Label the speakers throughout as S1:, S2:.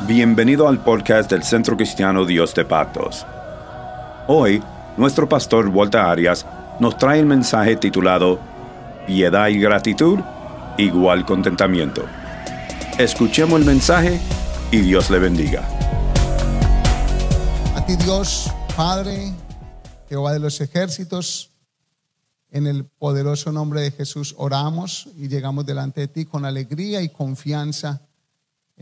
S1: Bienvenido al podcast del Centro Cristiano Dios de Pactos. Hoy, nuestro pastor Walter Arias nos trae el mensaje titulado Piedad y gratitud igual contentamiento. Escuchemos el mensaje y Dios le bendiga.
S2: A ti Dios, Padre, Jehová de los ejércitos, en el poderoso nombre de Jesús oramos y llegamos delante de ti con alegría y confianza,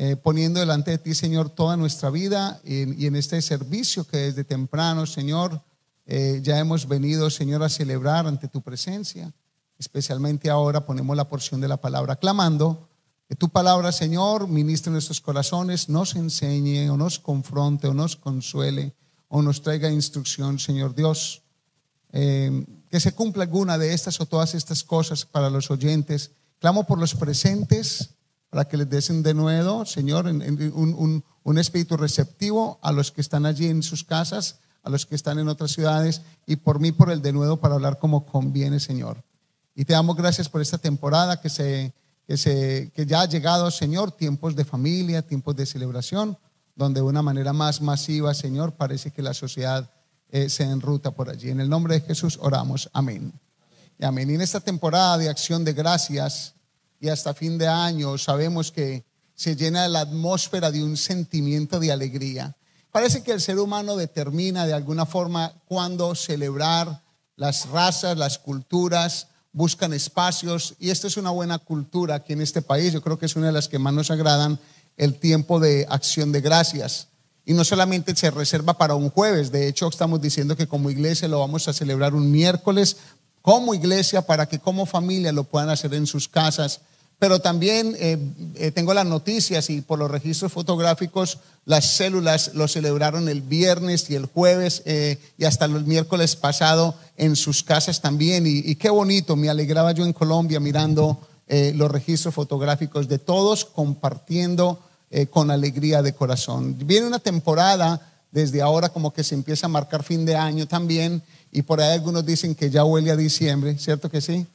S2: eh, poniendo delante de ti, Señor, toda nuestra vida y, en este servicio que desde temprano, Señor, eh, ya hemos venido, Señor, a celebrar ante tu presencia. Especialmente ahora ponemos la porción de la palabra, clamando que tu palabra, Señor, ministre nuestros corazones, nos enseñe o nos confronte o nos consuele o nos traiga instrucción, Señor Dios. Eh, que se cumpla alguna de estas o todas estas cosas para los oyentes. Clamo por los presentes para que les desen de nuevo, Señor, un, un, espíritu receptivo a los que están allí en sus casas, a los que están en otras ciudades y por mí por el de nuevo para hablar como conviene, Señor. Y te damos gracias por esta temporada que, se, que, se, que ya ha llegado, Señor, tiempos de familia, tiempos de celebración, donde de una manera más masiva, Señor, parece que la sociedad eh, se enruta por allí. En el nombre de Jesús oramos. Amén. Y amén. Y en esta temporada de acción de gracias y hasta fin de año sabemos que se llena la atmósfera de un sentimiento de alegría. Parece que el ser humano determina de alguna forma cuándo celebrar las razas, las culturas, buscan espacios y esta es una buena cultura aquí en este país. Yo creo que es una de las que más nos agradan el tiempo de acción de gracias. Y no solamente se reserva para un jueves, de hecho estamos diciendo que como iglesia lo vamos a celebrar un miércoles como iglesia para que como familia lo puedan hacer en sus casas. Pero también eh, eh, tengo las noticias y por los registros fotográficos las células lo celebraron el viernes y el jueves eh, y hasta el miércoles pasado en sus casas también. Y, y qué bonito, me alegraba yo en Colombia mirando los registros fotográficos de todos compartiendo con alegría de corazón. Viene una temporada desde ahora como que se empieza a marcar fin de año también y por ahí algunos dicen que ya huele a diciembre, ¿cierto que sí?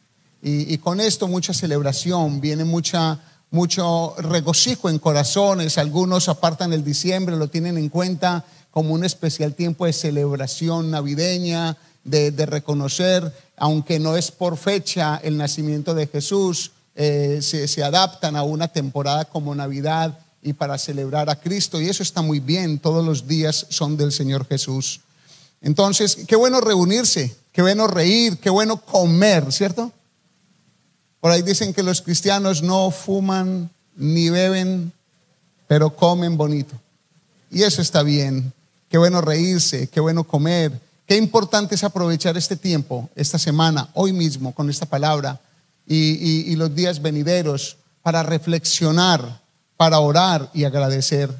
S2: Y, con esto mucha celebración, viene mucha, mucho regocijo en corazones, algunos apartan el diciembre, lo tienen en cuenta como un especial tiempo de celebración navideña, de, reconocer, aunque no es por fecha el nacimiento de Jesús, eh, se, se adaptan a una temporada como Navidad y para celebrar a Cristo. Y eso está muy bien, todos los días son del Señor Jesús. Entonces, qué bueno reunirse, qué bueno reír, qué bueno comer, ¿cierto? Por ahí dicen que los cristianos no fuman ni beben, pero comen bonito. Y eso está bien. Qué bueno reírse, qué bueno comer. Qué importante es aprovechar este tiempo, esta semana, hoy mismo, con esta palabra y, y los días venideros para reflexionar para orar y agradecer.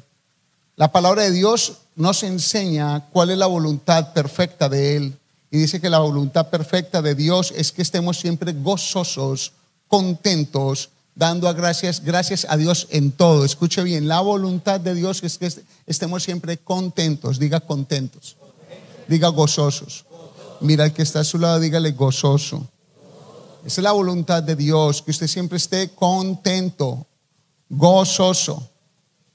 S2: La palabra de Dios nos enseña cuál es la voluntad perfecta de Él. Y dice que la voluntad perfecta de Dios es que estemos siempre gozosos, contentos, dando gracias, gracias a Dios en todo. Escuche bien, la voluntad de Dios es que estemos siempre contentos, diga contentos, diga gozosos. Mira el que está a su lado, dígale gozoso. Esa es la voluntad de Dios, que usted siempre esté contento, gozoso.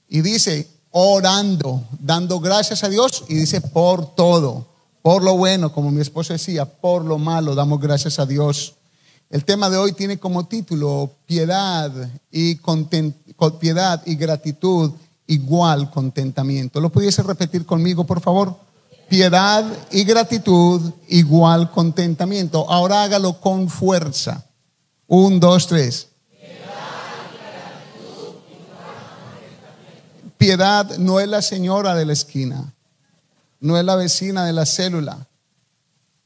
S2: Y dice, orando, dando gracias a Dios y dice, por todo, por lo bueno, como mi esposo decía, por lo malo, damos gracias a Dios. El tema de hoy tiene como título piedad y, piedad y gratitud igual contentamiento. ¿Lo pudiese repetir conmigo, por favor? Piedad y gratitud igual contentamiento. Ahora hágalo con fuerza. Un, dos, tres. Piedad no es la señora de la esquina, no es la vecina de la célula.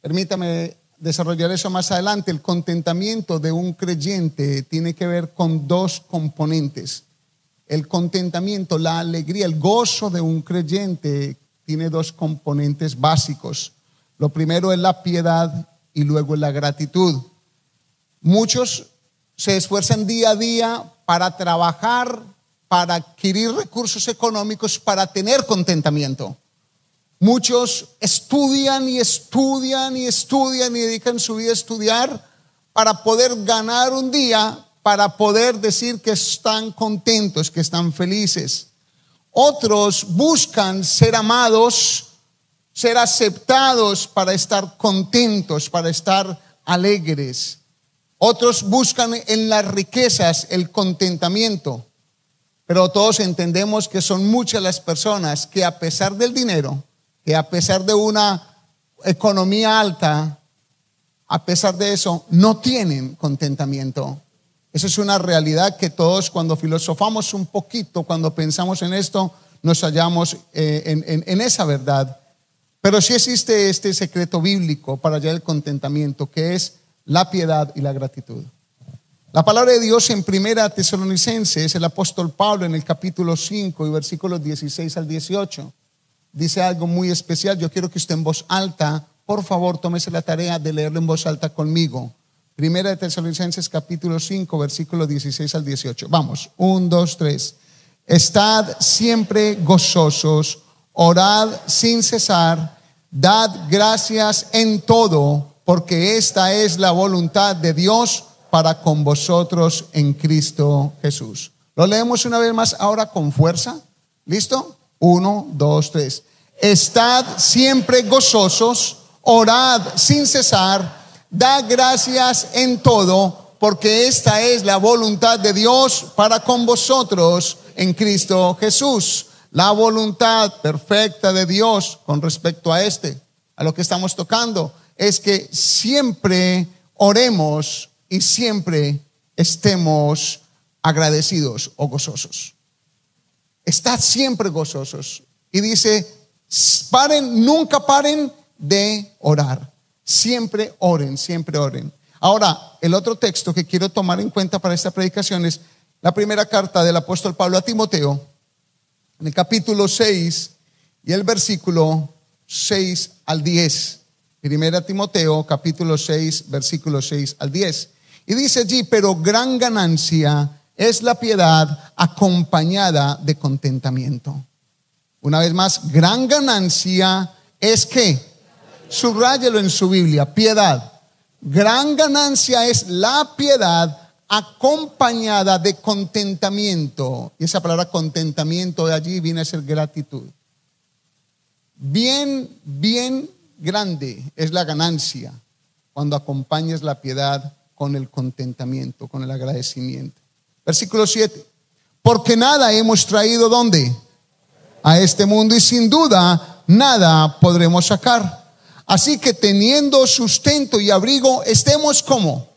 S2: Permítame desarrollar eso más adelante. El contentamiento de un creyente tiene que ver con dos componentes. El contentamiento, la alegría, el gozo de un creyente tiene dos componentes básicos. Lo primero es la piedad y luego la gratitud. Muchos se esfuerzan día a día para trabajar para adquirir recursos económicos para tener contentamiento. Muchos estudian y estudian y estudian y dedican su vida a estudiar para poder ganar un día, para poder decir que están contentos, que están felices. Otros buscan ser amados, ser aceptados para estar contentos, para estar alegres. Otros buscan en las riquezas el contentamiento. Pero todos entendemos que son muchas las personas que a pesar del dinero, que a pesar de una economía alta, a pesar de eso, no tienen contentamiento. Eso es una realidad que todos cuando filosofamos un poquito, cuando pensamos en esto, nos hallamos eh, en, esa verdad. Pero sí existe este secreto bíblico para hallar el contentamiento, que es la piedad y la gratitud. La palabra de Dios en Primera Tesalonicenses, el apóstol Pablo en el capítulo 5 y versículos 16 al 18, dice algo muy especial. Yo quiero que usted en voz alta, por favor, tómese la tarea de leerlo en voz alta conmigo. Primera de Tesalonicenses capítulo 5, versículos 16 al 18. Vamos, un, dos, tres. Estad siempre gozosos, orad sin cesar, dad gracias en todo, porque esta es la voluntad de Dios para con vosotros en Cristo Jesús. Lo leemos una vez más ahora con fuerza. ¿Listo? Uno, dos, tres. Estad siempre gozosos, orad sin cesar, dad gracias en todo, porque esta es la voluntad de Dios para con vosotros en Cristo Jesús. La voluntad perfecta de Dios con respecto a este, a lo que estamos tocando, es que siempre oremos y siempre estemos agradecidos o gozosos. Estad siempre gozosos. Y dice, paren, nunca paren de orar. Siempre oren, siempre oren. Ahora, el otro texto que quiero tomar en cuenta para esta predicación es la primera carta del apóstol Pablo a Timoteo, en el capítulo 6 y el versículo 6 al 10. Primera Timoteo, capítulo 6, versículo 6 al 10. Y dice allí, pero gran ganancia es la piedad acompañada de contentamiento. Una vez más, gran ganancia es que, subráyelo en su Biblia, piedad. Gran ganancia es la piedad acompañada de contentamiento. Y esa palabra contentamiento de allí viene a ser gratitud. Bien, bien grande es la ganancia cuando acompañas la piedad con el contentamiento, con el agradecimiento. Versículo 7. Porque nada hemos traído donde? A este mundo y sin duda nada podremos sacar. Así que teniendo sustento y abrigo, estemos como.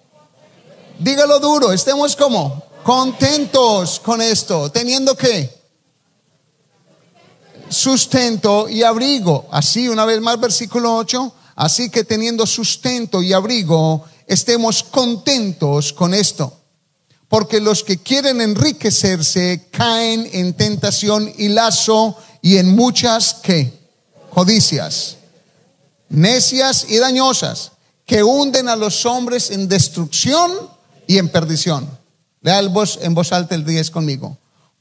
S2: Dígalo duro, estemos como. Contentos con esto. Teniendo que sustento y abrigo. Así, una vez más, versículo 8. Así que teniendo sustento y abrigo, estemos contentos con esto. Porque los que quieren enriquecerse caen en tentación y lazo y en muchas que codicias, necias y dañosas, que hunden a los hombres en destrucción y en perdición. Lea en voz alta el 10 conmigo.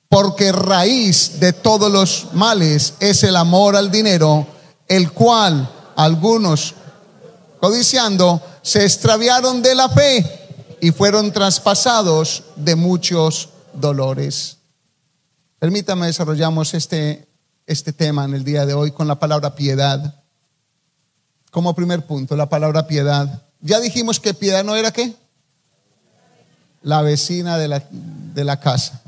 S2: Porque raíz de todos los males es el amor al dinero, el cual algunos codiciando se extraviaron de la fe y fueron traspasados de muchos dolores. Permítame desarrollamos este, este tema en el día de hoy con la palabra piedad. Como primer punto, la palabra piedad. Ya dijimos que piedad no era qué? La vecina de la, de la casa.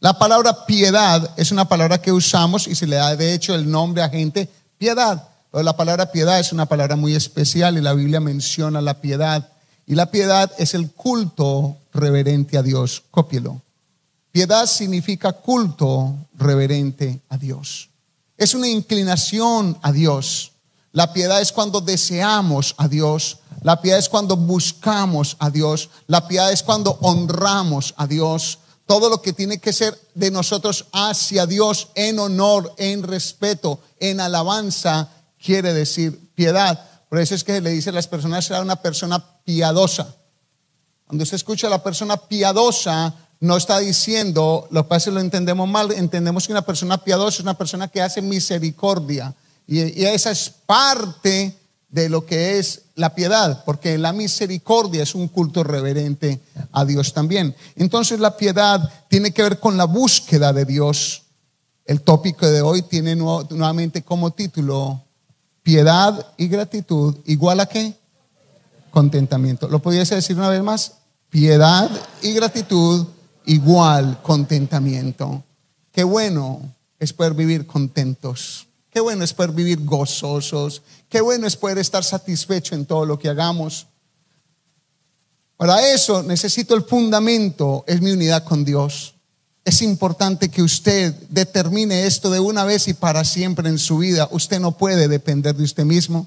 S2: La palabra piedad es una palabra que usamos y se le da de hecho el nombre a gente piedad la palabra piedad es una palabra muy especial y la Biblia menciona la piedad. Y la piedad es el culto reverente a Dios. Cópielo. Piedad significa culto reverente a Dios. Es una inclinación a Dios. La piedad es cuando deseamos a Dios. La piedad es cuando buscamos a Dios. La piedad es cuando honramos a Dios. Todo lo que tiene que ser de nosotros hacia Dios en honor, en respeto, en alabanza quiere decir piedad. Por eso es que le dice las personas, será una persona piadosa. Cuando usted escucha a la persona piadosa, no está diciendo, lo que pasa es que lo entendemos mal, entendemos que una persona piadosa es una persona que hace misericordia. Y esa es parte de lo que es la piedad, porque la misericordia es un culto reverente a Dios también. Entonces la piedad tiene que ver con la búsqueda de Dios El tópico de hoy tiene nuevamente como título piedad y gratitud igual a qué? Contentamiento. ¿Lo pudiese decir una vez más? Piedad y gratitud igual contentamiento. Qué bueno es poder vivir contentos. Qué bueno es poder vivir gozosos. Qué bueno es poder estar satisfecho en todo lo que hagamos. Para eso necesito el fundamento, es mi unidad con Dios. Es importante que usted determine esto de una vez y para siempre en su vida. Usted no puede depender de usted mismo.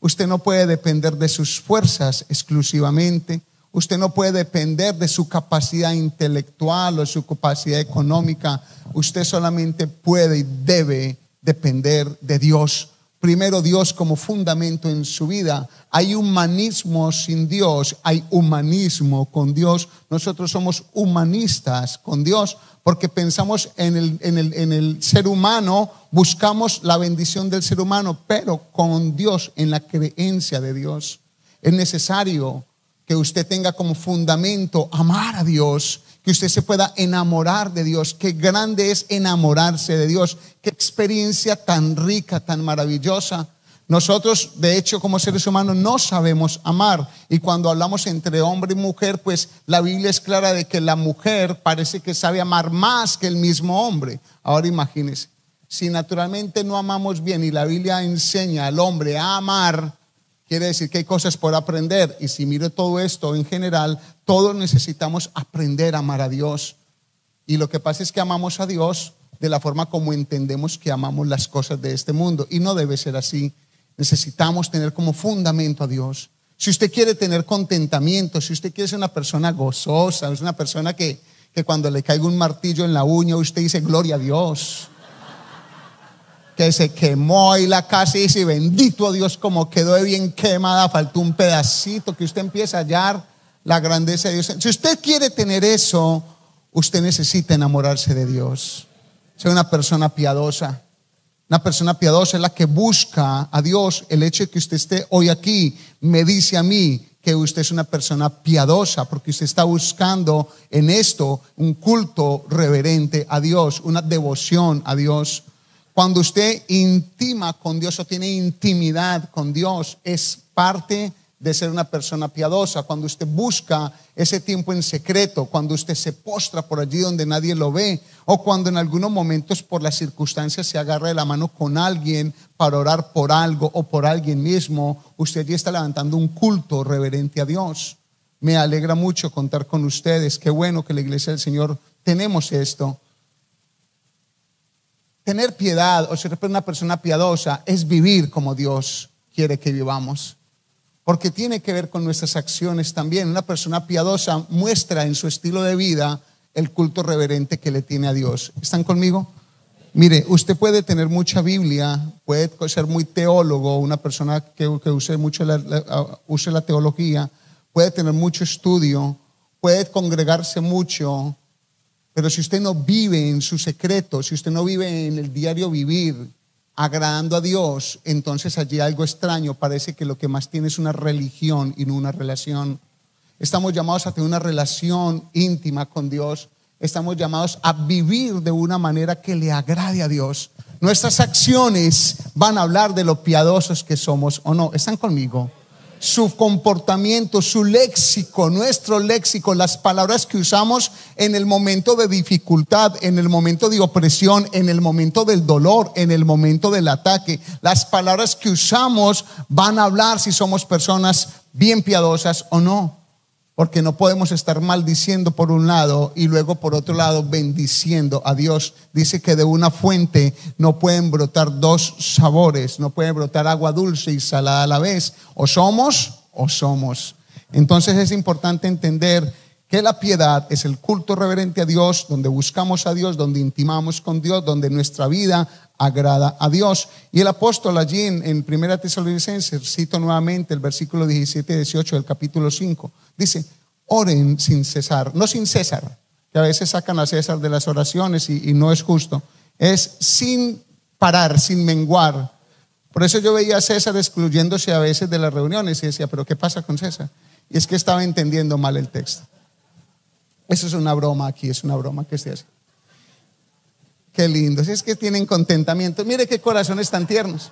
S2: Usted no puede depender de sus fuerzas exclusivamente. Usted no puede depender de su capacidad intelectual o su capacidad económica. Usted solamente puede y debe depender de Dios primero Dios como fundamento en su vida. Hay humanismo sin Dios, hay humanismo con Dios. Nosotros somos humanistas con Dios porque pensamos en el, en el, en el ser humano, buscamos la bendición del ser humano, pero con Dios, en la creencia de Dios. Es necesario que usted tenga como fundamento amar a Dios que usted se pueda enamorar de Dios. Qué grande es enamorarse de Dios. Qué experiencia tan rica, tan maravillosa. Nosotros, de hecho, como seres humanos, no sabemos amar. Y cuando hablamos entre hombre y mujer, pues la Biblia es clara de que la mujer parece que sabe amar más que el mismo hombre. Ahora imagínense, si naturalmente no amamos bien y la Biblia enseña al hombre a amar, quiere decir que hay cosas por aprender. Y si miro todo esto en general, todos necesitamos aprender a amar a Dios. Y lo que pasa es que amamos a Dios de la forma como entendemos que amamos las cosas de este mundo. Y no debe ser así. Necesitamos tener como fundamento a Dios. Si usted quiere tener contentamiento, si usted quiere ser una persona gozosa, es una persona que, que cuando le caiga un martillo en la uña, usted dice, gloria a Dios. Que se quemó ahí la casa y dice, bendito Dios, como quedó bien quemada, faltó un pedacito, que usted empieza a hallar la grandeza de Dios. Si usted quiere tener eso, usted necesita enamorarse de Dios. Ser una persona piadosa. Una persona piadosa es la que busca a Dios. El hecho de que usted esté hoy aquí me dice a mí que usted es una persona piadosa porque usted está buscando en esto un culto reverente a Dios, una devoción a Dios. Cuando usted intima con Dios o tiene intimidad con Dios, es parte de ser una persona piadosa, cuando usted busca ese tiempo en secreto, cuando usted se postra por allí donde nadie lo ve, o cuando en algunos momentos por las circunstancias se agarra de la mano con alguien para orar por algo o por alguien mismo, usted ya está levantando un culto reverente a Dios. Me alegra mucho contar con ustedes, qué bueno que la iglesia del Señor tenemos esto. Tener piedad o ser una persona piadosa es vivir como Dios quiere que vivamos porque tiene que ver con nuestras acciones también. Una persona piadosa muestra en su estilo de vida el culto reverente que le tiene a Dios. ¿Están conmigo? Mire, usted puede tener mucha Biblia, puede ser muy teólogo, una persona que, use mucho la, use la teología, puede tener mucho estudio, puede congregarse mucho, pero si usted no vive en su secreto, si usted no vive en el diario vivir, agradando a Dios, entonces allí algo extraño, parece que lo que más tiene es una religión y no una relación. Estamos llamados a tener una relación íntima con Dios, estamos llamados a vivir de una manera que le agrade a Dios. Nuestras acciones van a hablar de lo piadosos que somos o no. ¿Están conmigo? Su comportamiento, su léxico, nuestro léxico, las palabras que usamos en el momento de dificultad, en el momento de opresión, en el momento del dolor, en el momento del ataque. Las palabras que usamos van a hablar si somos personas bien piadosas o no porque no podemos estar maldiciendo por un lado y luego por otro lado bendiciendo a Dios. Dice que de una fuente no pueden brotar dos sabores, no puede brotar agua dulce y salada a la vez. O somos o somos. Entonces es importante entender que la piedad es el culto reverente a Dios, donde buscamos a Dios, donde intimamos con Dios, donde nuestra vida agrada a Dios. Y el apóstol allí en, en Primera Tesalonicenses, cito nuevamente el versículo 17 y 18 del capítulo 5, dice, oren sin cesar, no sin César, que a veces sacan a César de las oraciones y, y no es justo, es sin parar, sin menguar. Por eso yo veía a César excluyéndose a veces de las reuniones y decía, pero ¿qué pasa con César? Y es que estaba entendiendo mal el texto. Eso es una broma aquí, es una broma que se hace. Qué lindo. Si es que tienen contentamiento. Mire qué corazones tan tiernos.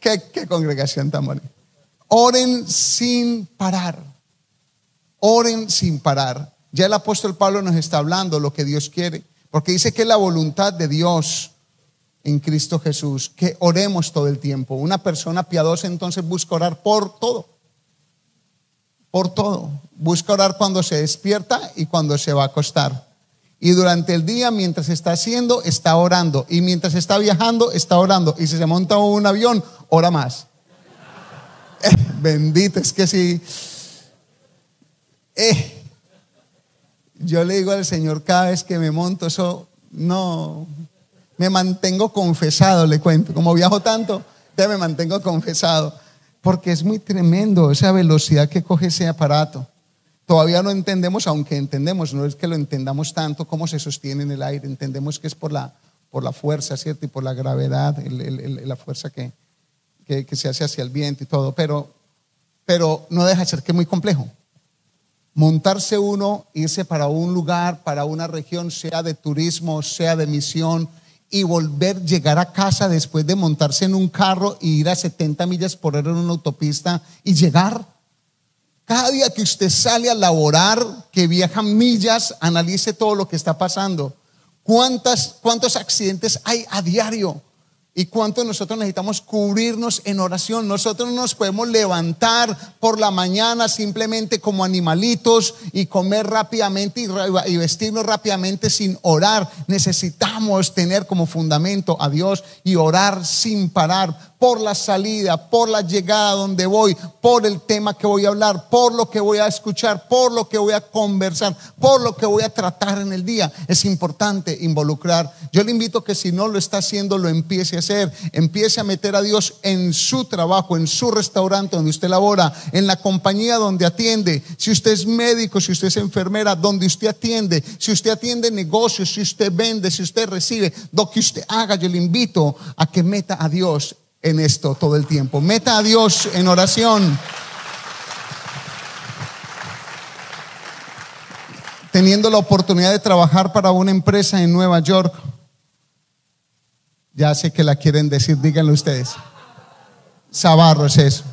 S2: Qué, qué congregación tan bonita. Oren sin parar. Oren sin parar. Ya el apóstol Pablo nos está hablando lo que Dios quiere. Porque dice que la voluntad de Dios en Cristo Jesús, que oremos todo el tiempo. Una persona piadosa entonces busca orar por todo. Por todo. Busca orar cuando se despierta y cuando se va a acostar. Y durante el día, mientras está haciendo, está orando. Y mientras está viajando, está orando. Y si se monta un avión, ora más. Bendito, es que si... Eh, yo le digo al Señor cada vez que me monto, eso no, me mantengo confesado, le cuento. Como viajo tanto, ya me mantengo confesado. Porque es muy tremendo esa velocidad que coge ese aparato. Todavía no entendemos, aunque entendemos, no es que lo entendamos tanto, cómo se sostiene en el aire. Entendemos que es por la, por la fuerza, ¿cierto? Y por la gravedad, la fuerza que, que, se hace hacia el viento y todo. Pero, pero no deja de ser que es muy complejo. Montarse uno, irse para un lugar, para una región, sea de turismo, sea de misión, y volver, llegar a casa después de montarse en un carro y ir a 70 millas por hora en una autopista y llegar. Cada día que usted sale a laborar, que viaja millas, analice todo lo que está pasando. ¿Cuántas, ¿Cuántos accidentes hay a diario? ¿Y cuánto nosotros necesitamos cubrirnos en oración? Nosotros no nos podemos levantar por la mañana simplemente como animalitos y comer rápidamente y vestirnos rápidamente sin orar. Necesitamos tener como fundamento a Dios y orar sin parar por la salida, por la llegada donde voy, por el tema que voy a hablar, por lo que voy a escuchar, por lo que voy a conversar, por lo que voy a tratar en el día. Es importante involucrar. Yo le invito a que si no lo está haciendo, lo empiece a hacer. Empiece a meter a Dios en su trabajo, en su restaurante donde usted labora, en la compañía donde atiende. Si usted es médico, si usted es enfermera, donde usted atiende. Si usted atiende negocios, si usted vende, si usted recibe, lo que usted haga, yo le invito a que meta a Dios en esto todo el tiempo. Meta a Dios en oración. Teniendo la oportunidad de trabajar para una empresa en Nueva York, ya sé que la quieren decir, díganlo ustedes. Sabarro es eso.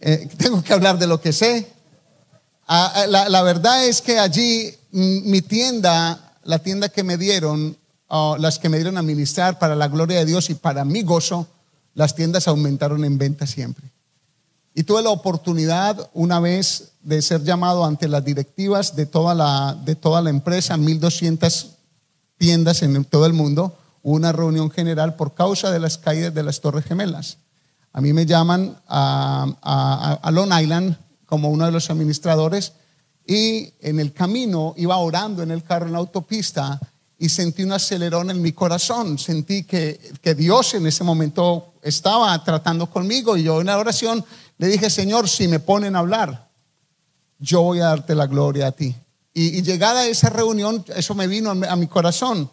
S2: Eh, tengo que hablar de lo que sé. Ah, ah, la, verdad es que allí mi tienda, la tienda que me dieron, las que me dieron a ministrar para la gloria de Dios y para mi gozo, las tiendas aumentaron en venta siempre. Y tuve la oportunidad una vez de ser llamado ante las directivas de toda la, de toda la empresa, 1200 tiendas en todo el mundo, una reunión general por causa de las caídas de las Torres Gemelas. A mí me llaman a, a Long Island como uno de los administradores y en el camino iba orando en el carro en la autopista y sentí un acelerón en mi corazón. Sentí que, que, Dios en ese momento estaba tratando conmigo y yo en la oración le dije, Señor, si me ponen a hablar, yo voy a darte la gloria a ti. Y, llegada a esa reunión, eso me vino a, mi corazón.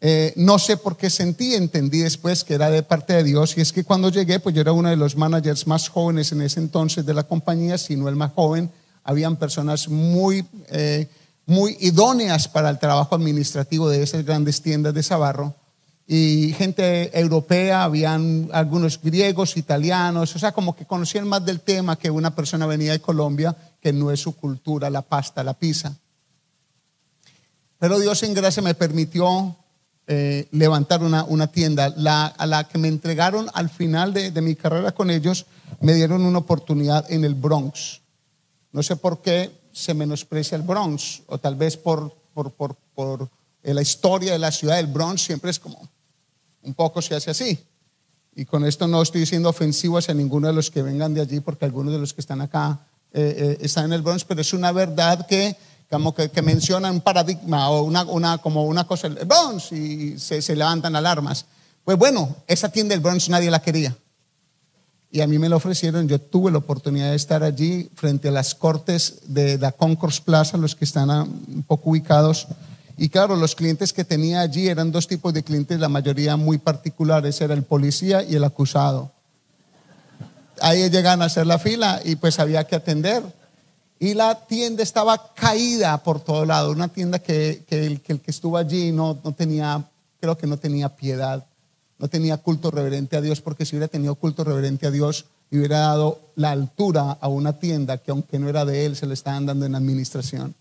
S2: Eh, no sé por qué sentí, entendí después que era de parte de Dios. Y es que cuando llegué, pues yo era uno de los managers más jóvenes en ese entonces de la compañía, si no el más joven. Habían personas muy... Eh, muy idóneas para el trabajo administrativo de esas grandes tiendas de Sabarro. Y gente europea, habían algunos griegos, italianos, o sea, como que conocían más del tema que una persona venía de Colombia, que no es su cultura, la pasta, la pizza. Pero Dios en gracia me permitió eh, levantar una, una tienda. A la que me entregaron al final de, de mi carrera con ellos, me dieron una oportunidad en el Bronx. No sé por qué, se menosprecia el Bronx, o tal vez por, por, por, por la historia de la ciudad del Bronx siempre es como un poco se hace así. Y con esto no estoy diciendo ofensivo hacia ninguno de los que vengan de allí, porque algunos de los que están acá eh, eh, están en el Bronx, pero es una verdad que como que, que menciona un paradigma o una, una, como una cosa, el Bronx, y se, se levantan alarmas. Pues bueno, esa tienda del Bronx nadie la quería y a mí me lo ofrecieron. Yo tuve la oportunidad de estar allí frente a las cortes de la Concourse Plaza, los que están un poco ubicados. Y claro, los clientes que tenía allí eran dos tipos de clientes, la mayoría muy particulares, era el policía y el acusado. Ahí llegan a hacer la fila y pues había que atender. y la tienda estaba caída por todo lado, una tienda que, que el, que el que estuvo allí no, no tenía, creo que no tenía piedad, no tenía culto reverente a Dios, porque si hubiera tenido culto reverente a Dios, le hubiera dado la altura a una tienda que aunque no era de él, se le estaban dando en administración.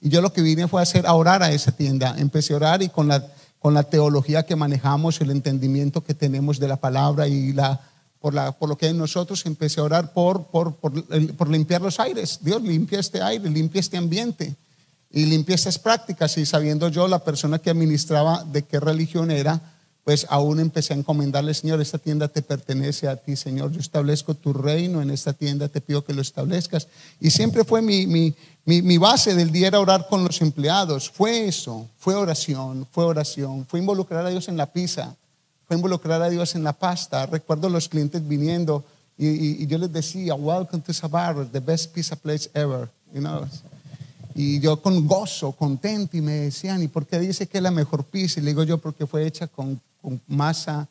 S2: Y yo lo que vine fue a hacer, a orar a esa tienda. Empecé a orar y con la, con la teología que manejamos, el entendimiento que tenemos de la palabra y la, por, la, por lo que hay en nosotros, empecé a orar por, por, por, por limpiar los aires. Dios limpia este aire, limpia este ambiente y limpia estas prácticas. Y sabiendo yo, la persona que administraba de qué religión era, pues aún empecé a encomendarle, Señor, esta tienda te pertenece a ti, Señor. Yo establezco tu reino en esta tienda, te pido que lo establezcas. Y siempre fue mi, mi, mi, mi, base del día era orar con los empleados. Fue eso, fue oración, fue oración, fue involucrar a Dios en la pizza, fue involucrar a Dios en la pasta. Recuerdo los clientes viniendo y, yo les decía, welcome to Sabar, the best pizza place ever. You know? Y yo con gozo, contento, y me decían, ¿y por qué dice que es la mejor pizza? Y le digo yo, porque fue hecha con, con masa,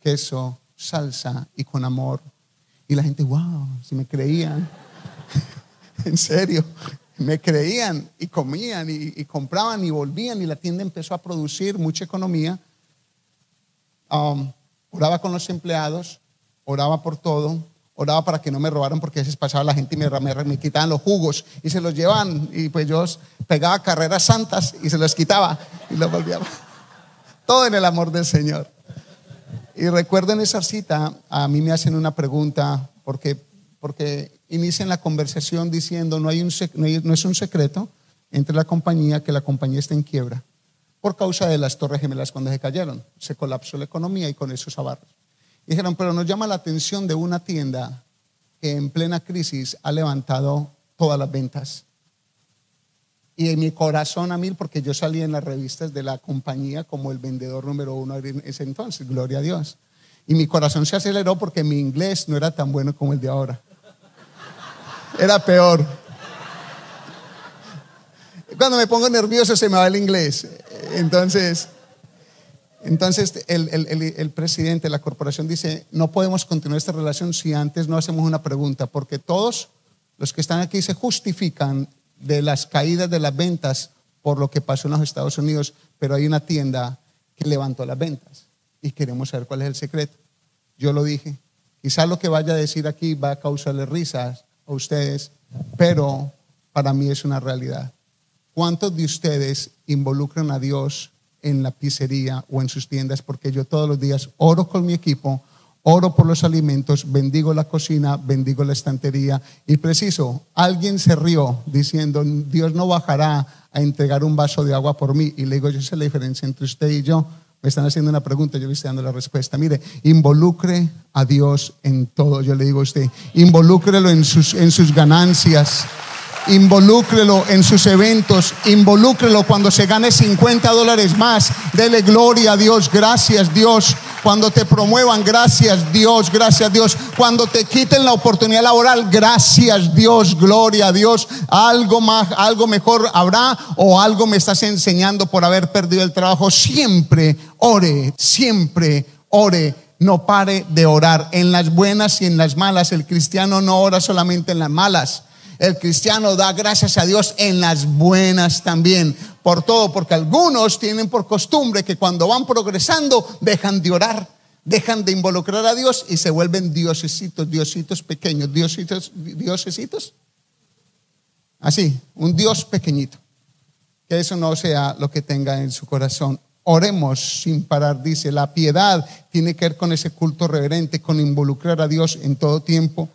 S2: queso, salsa y con amor. Y la gente, wow, si me creían. en serio, me creían y comían y, compraban y volvían y la tienda empezó a producir mucha economía. Um, oraba con los empleados, oraba por todo, oraba para que no me robaran porque a veces pasaba la gente y me, me, me, quitaban los jugos y se los llevaban y pues yo pegaba carreras santas y se los quitaba y los volvía. Todo en el amor del Señor. Y recuerdo en esa cita, a mí me hacen una pregunta porque, porque inician la conversación diciendo, no, hay un, no, es un secreto entre la compañía que la compañía está en quiebra por causa de las torres gemelas cuando se cayeron. Se colapsó la economía y con eso se abarros. Dijeron, pero nos llama la atención de una tienda que en plena crisis ha levantado todas las ventas. Y en mi corazón a mil, porque yo salí en las revistas de la compañía como el vendedor número uno en ese entonces, gloria a Dios. Y mi corazón se aceleró porque mi inglés no era tan bueno como el de ahora. Era peor. Cuando me pongo nervioso se me va el inglés. Entonces, entonces el, el, el, presidente de la corporación dice, no podemos continuar esta relación si antes no hacemos una pregunta, porque todos los que están aquí se justifican de las caídas de las ventas por lo que pasó en los Estados Unidos, pero hay una tienda que levantó las ventas y queremos saber cuál es el secreto. Yo lo dije, quizás lo que vaya a decir aquí va a causarle risas a ustedes, pero para mí es una realidad. ¿Cuántos de ustedes involucran a Dios en la pizzería o en sus tiendas, porque yo todos los días oro con mi equipo, oro por los alimentos, bendigo la cocina, bendigo la estantería. Y preciso, alguien se rió diciendo, Dios no bajará a entregar un vaso de agua por mí. Y le digo, yo sé la diferencia entre usted y yo. Me están haciendo una pregunta, yo le estoy dando la respuesta. Mire, involucre a Dios en todo. Yo le digo a usted, involúcrelo en sus, en sus ganancias involúcrelo en sus eventos, involúcrelo cuando se gane 50 dólares más, dele gloria a Dios, gracias Dios, cuando te promuevan, gracias Dios, gracias Dios, cuando te quiten la oportunidad laboral, gracias Dios, gloria a Dios, algo más, algo mejor habrá o algo me estás enseñando por haber perdido el trabajo, siempre ore, siempre ore. No pare de orar. En las buenas y en las malas. El cristiano no ora solamente en las malas. El cristiano da gracias a Dios en las buenas también. Por todo, porque algunos tienen por costumbre que cuando van progresando dejan de orar, dejan de involucrar a Dios y se vuelven diosesitos, diositos pequeños, diositos, diosesitos. Así, un Dios pequeñito. Que eso no sea lo que tenga en su corazón. Oremos sin parar, dice. La piedad tiene que ver con ese culto reverente, con involucrar a Dios en todo tiempo.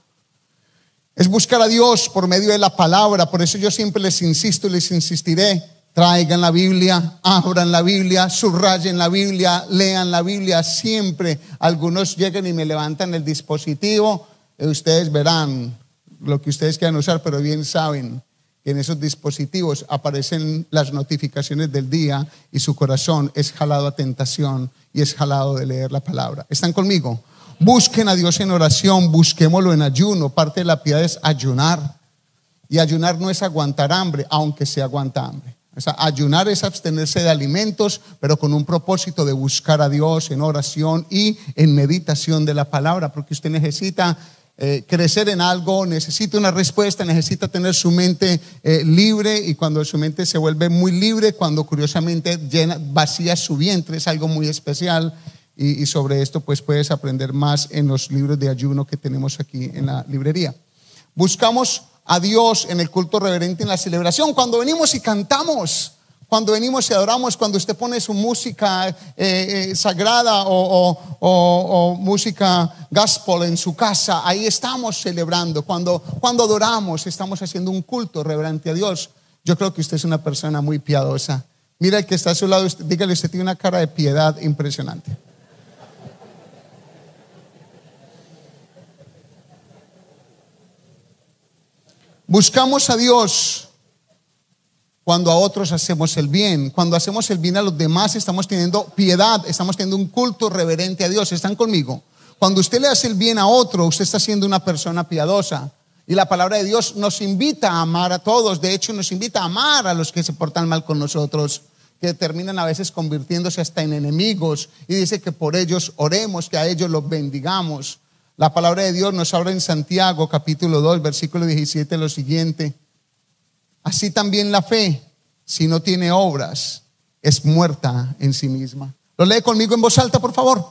S2: Es buscar a Dios por medio de la palabra. Por eso yo siempre les insisto y les insistiré. Traigan la Biblia, abran la Biblia, subrayen la Biblia, lean la Biblia. Siempre algunos llegan y me levantan el dispositivo. Y ustedes verán lo que ustedes quieran usar, pero bien saben que en esos dispositivos aparecen las notificaciones del día y su corazón es jalado a tentación y es jalado de leer la palabra. ¿Están conmigo? Busquen a Dios en oración, busquémoslo en ayuno. Parte de la piedad es ayunar. Y ayunar no es aguantar hambre, aunque se aguanta hambre. Ayunar es abstenerse de alimentos, pero con un propósito de buscar a Dios en oración y en meditación de la palabra, porque usted necesita eh, crecer en algo, necesita una respuesta, necesita tener su mente eh, libre y cuando su mente se vuelve muy libre, cuando curiosamente vacía su vientre, es algo muy especial y, sobre esto pues puedes aprender más en los libros de ayuno que tenemos aquí en la librería. Buscamos a Dios en el culto reverente, en la celebración, cuando venimos y cantamos cuando venimos y adoramos, cuando usted pone su música eh, eh, sagrada o, o, música gospel en su casa, ahí estamos celebrando. Cuando, cuando adoramos, estamos haciendo un culto reverente a Dios. Yo creo que usted es una persona muy piadosa. Mira el que está a su lado, dígale, usted tiene una cara de piedad impresionante. Buscamos a Dios cuando a otros hacemos el bien. Cuando hacemos el bien a los demás estamos teniendo piedad, estamos teniendo un culto reverente a Dios. ¿Están conmigo? Cuando usted le hace el bien a otro, usted está siendo una persona piadosa. Y la palabra de Dios nos invita a amar a todos. De hecho, nos invita a amar a los que se portan mal con nosotros, que terminan a veces convirtiéndose hasta en enemigos. Y dice que por ellos oremos, que a ellos los bendigamos. La palabra de Dios nos habla en Santiago capítulo 2, versículo 17, lo siguiente. Así también la fe, si no tiene obras, es muerta en sí misma. Lo lee conmigo en voz alta, por favor.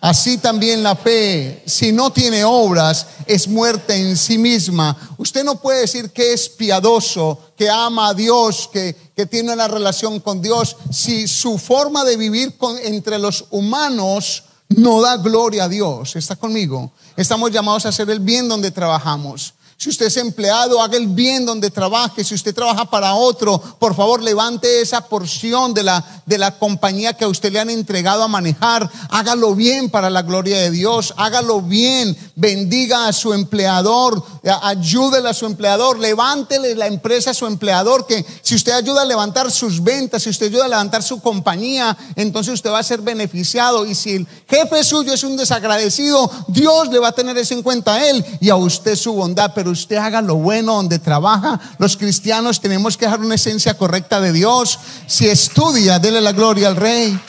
S2: Así también la fe, si no tiene obras, es muerta en sí misma. Usted no puede decir que es piadoso, que ama a Dios, que, que tiene una relación con Dios, si su forma de vivir con, entre los humanos no da gloria a Dios. ¿Está conmigo? Estamos llamados a hacer el bien donde trabajamos. Si usted es empleado, haga el bien donde trabaje. Si usted trabaja para otro, por favor, levante esa porción de la, de la compañía que a usted le han entregado a manejar. Hágalo bien para la gloria de Dios. Hágalo bien. Bendiga a su empleador. Ayúdele a su empleador. Levántele la empresa a su empleador. Que si usted ayuda a levantar sus ventas, si usted ayuda a levantar su compañía, entonces usted va a ser beneficiado. Y si el jefe suyo es un desagradecido, Dios le va a tener eso en cuenta a él y a usted su bondad pero usted haga lo bueno donde trabaja. Los cristianos tenemos que dejar una esencia correcta de Dios. Si estudia, dele la gloria al Rey.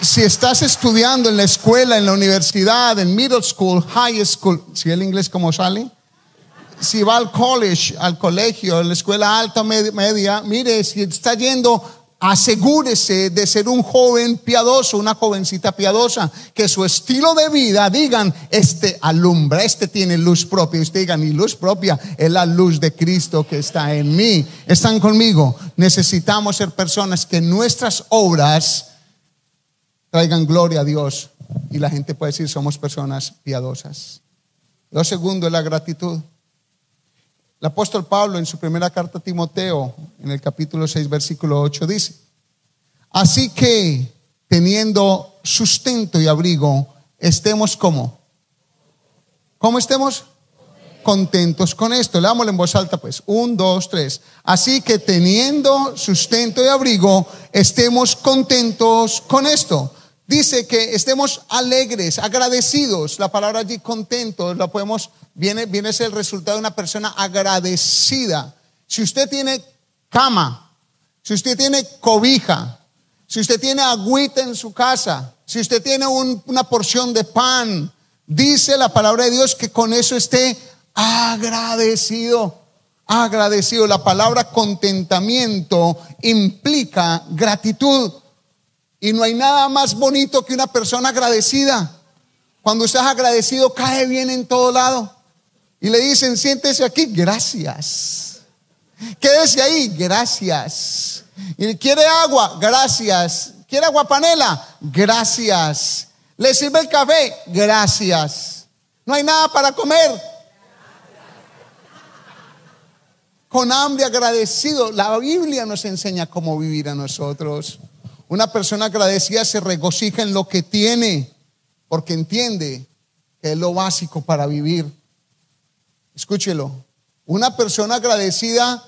S2: Si estás estudiando en la escuela, en la universidad, en middle school, high school, si el inglés como sale, si va al college, al colegio, a la escuela alta, media, mire, si está yendo asegúrese de ser un joven piadoso, una jovencita piadosa, que su estilo de vida digan, este alumbra, este tiene luz propia, usted digan, mi luz propia es la luz de Cristo que está en mí. ¿Están conmigo? Necesitamos ser personas que nuestras obras traigan gloria a Dios y la gente puede decir, somos personas piadosas. Lo segundo es la gratitud. El apóstol Pablo en su primera carta a Timoteo, en el capítulo 6, versículo 8, dice, así que teniendo sustento y abrigo, estemos como. ¿Cómo estemos? Contentos con esto. Leámoslo en voz alta, pues. Un, dos, tres. Así que teniendo sustento y abrigo, estemos contentos con esto dice que estemos alegres, agradecidos. La palabra allí contentos la podemos, viene, viene a el resultado de una persona agradecida. Si usted tiene cama, si usted tiene cobija, si usted tiene agüita en su casa, si usted tiene una porción de pan, dice la palabra de Dios que con eso esté agradecido. Agradecido. La palabra contentamiento implica gratitud. Y no hay nada más bonito que una persona agradecida. Cuando usted es agradecido, cae bien en todo lado. Y le dicen, siéntese aquí, gracias. Quédese ahí, gracias. Y quiere agua, gracias. ¿Quiere agua panela? Gracias. ¿Le sirve el café? Gracias. ¿No hay nada para comer? Con hambre agradecido. La Biblia nos enseña cómo vivir a nosotros. Una persona agradecida se regocija en lo que tiene porque entiende que es lo básico para vivir. Escúchelo. Una persona agradecida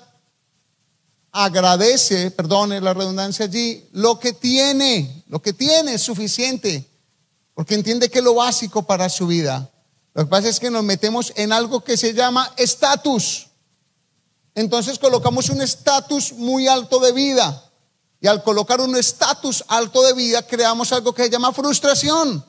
S2: agradece, perdone la redundancia allí, lo que tiene, lo que tiene es suficiente, porque entiende que es lo básico para su vida. Lo que pasa es que nos metemos en algo que se llama estatus. Entonces colocamos un estatus muy alto de vida. Y al colocar un estatus alto de vida, creamos algo que se llama frustración.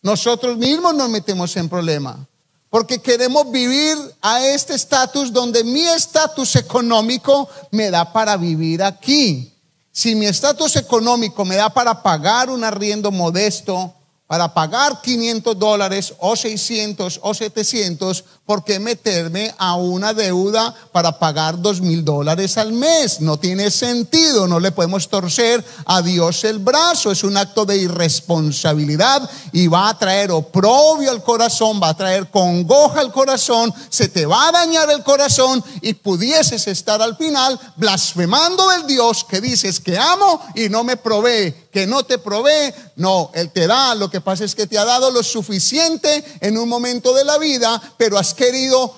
S2: Nosotros mismos nos metemos en problema. Porque queremos vivir a este estatus donde mi estatus económico me da para vivir aquí. Si mi estatus económico me da para pagar un arriendo modesto, para pagar 500 dólares o 600 o 700, ¿por qué meterme a una deuda para pagar 2 mil dólares al mes? No tiene sentido, no le podemos torcer a Dios el brazo, es un acto de irresponsabilidad y va a traer oprobio al corazón, va a traer congoja al corazón, se te va a dañar el corazón y pudieses estar al final blasfemando del Dios que dices que amo y no me provee que no te provee. No, Él te da. Lo que pasa es que te ha dado lo suficiente en un momento de la vida, pero has querido